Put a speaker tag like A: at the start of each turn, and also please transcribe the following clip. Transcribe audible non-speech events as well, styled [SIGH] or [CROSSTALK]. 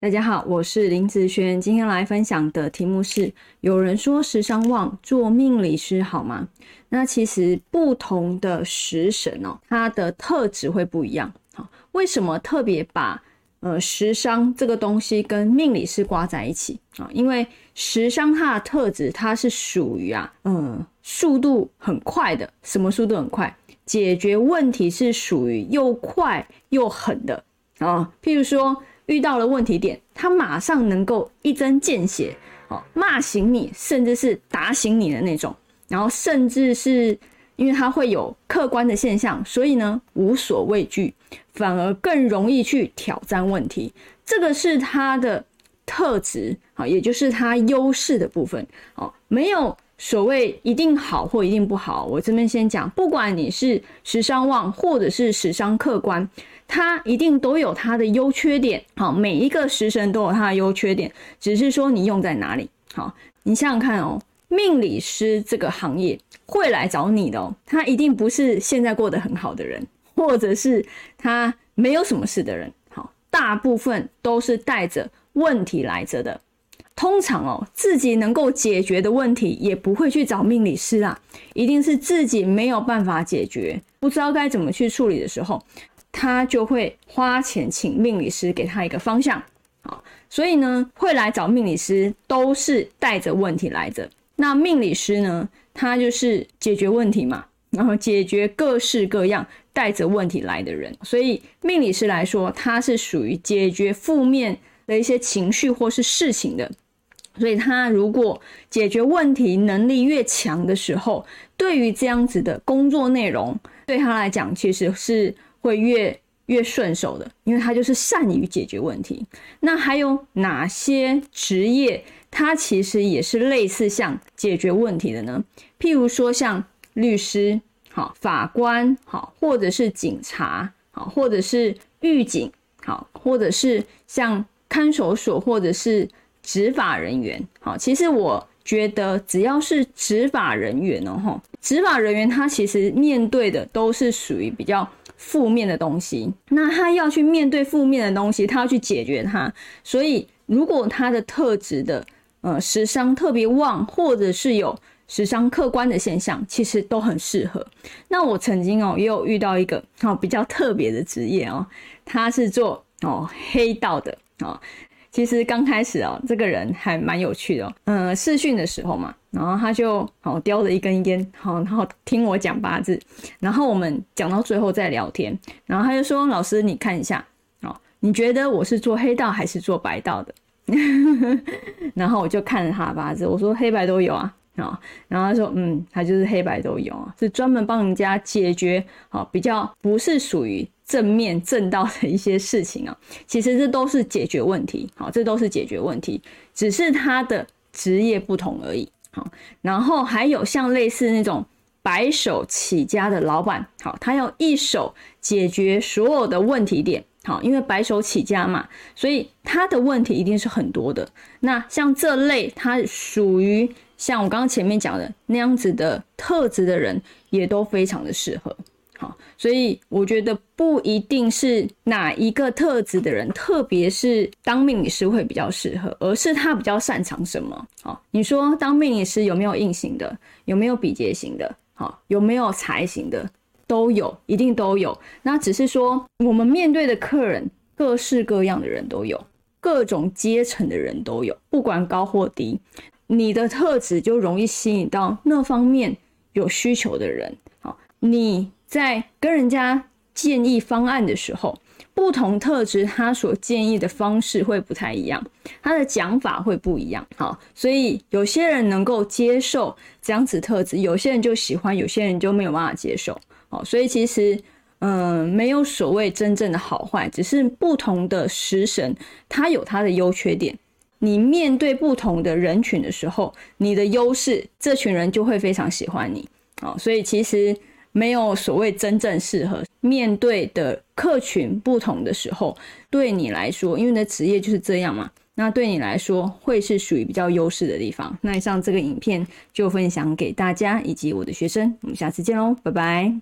A: 大家好，我是林子轩，今天来分享的题目是：有人说时商旺做命理师好吗？那其实不同的食神哦，它的特质会不一样。好，为什么特别把呃时商这个东西跟命理师挂在一起啊？因为时商它的特质，它是属于啊，嗯，速度很快的。什么速度很快？解决问题是属于又快又狠的啊。譬如说。遇到了问题点，他马上能够一针见血，哦，骂醒你，甚至是打醒你的那种。然后，甚至是因为他会有客观的现象，所以呢，无所畏惧，反而更容易去挑战问题。这个是他的特质，好，也就是他优势的部分。哦，没有所谓一定好或一定不好。我这边先讲，不管你是时商旺或者是时商客观。它一定都有它的优缺点，好，每一个食神都有它的优缺点，只是说你用在哪里。好，你想想看哦，命理师这个行业会来找你的哦，他一定不是现在过得很好的人，或者是他没有什么事的人。好，大部分都是带着问题来着的。通常哦，自己能够解决的问题也不会去找命理师啊，一定是自己没有办法解决，不知道该怎么去处理的时候。他就会花钱请命理师给他一个方向，好，所以呢，会来找命理师都是带着问题来的。那命理师呢，他就是解决问题嘛，然后解决各式各样带着问题来的人。所以命理师来说，他是属于解决负面的一些情绪或是事情的。所以他如果解决问题能力越强的时候，对于这样子的工作内容，对他来讲其实是。会越越顺手的，因为他就是善于解决问题。那还有哪些职业，他其实也是类似像解决问题的呢？譬如说像律师、好法官、好或者是警察、好或者是狱警、好或者是像看守所或者是执法人员。好，其实我觉得只要是执法人员哦，哈，执法人员他其实面对的都是属于比较。负面的东西，那他要去面对负面的东西，他要去解决它。所以，如果他的特质的呃时商特别旺，或者是有时商客观的现象，其实都很适合。那我曾经哦也有遇到一个哦比较特别的职业哦，他是做哦黑道的哦。其实刚开始哦，这个人还蛮有趣的。嗯，试训的时候嘛。然后他就好叼着一根烟，好，然后听我讲八字，然后我们讲到最后再聊天，然后他就说：“老师，你看一下，哦，你觉得我是做黑道还是做白道的？” [LAUGHS] 然后我就看了他的八字，我说：“黑白都有啊。”啊，然后他说：“嗯，他就是黑白都有啊，是专门帮人家解决好比较不是属于正面正道的一些事情啊。其实这都是解决问题，好，这都是解决问题，只是他的职业不同而已。”好，然后还有像类似那种白手起家的老板，好，他要一手解决所有的问题点，好，因为白手起家嘛，所以他的问题一定是很多的。那像这类，他属于像我刚刚前面讲的那样子的特质的人，也都非常的适合。好，所以我觉得不一定是哪一个特质的人，特别是当命理师会比较适合，而是他比较擅长什么。好，你说当命理师有没有硬型的，有没有比劫型的，好，有没有财型的，都有，一定都有。那只是说我们面对的客人，各式各样的人都有，各种阶层的人都有，不管高或低，你的特质就容易吸引到那方面有需求的人。好，你。在跟人家建议方案的时候，不同特质他所建议的方式会不太一样，他的讲法会不一样。好，所以有些人能够接受这样子特质，有些人就喜欢，有些人就没有办法接受。好，所以其实嗯，没有所谓真正的好坏，只是不同的食神他有他的优缺点。你面对不同的人群的时候，你的优势，这群人就会非常喜欢你。好，所以其实。没有所谓真正适合面对的客群不同的时候，对你来说，因为你的职业就是这样嘛，那对你来说会是属于比较优势的地方。那以上这个影片就分享给大家以及我的学生，我们下次见喽，拜拜。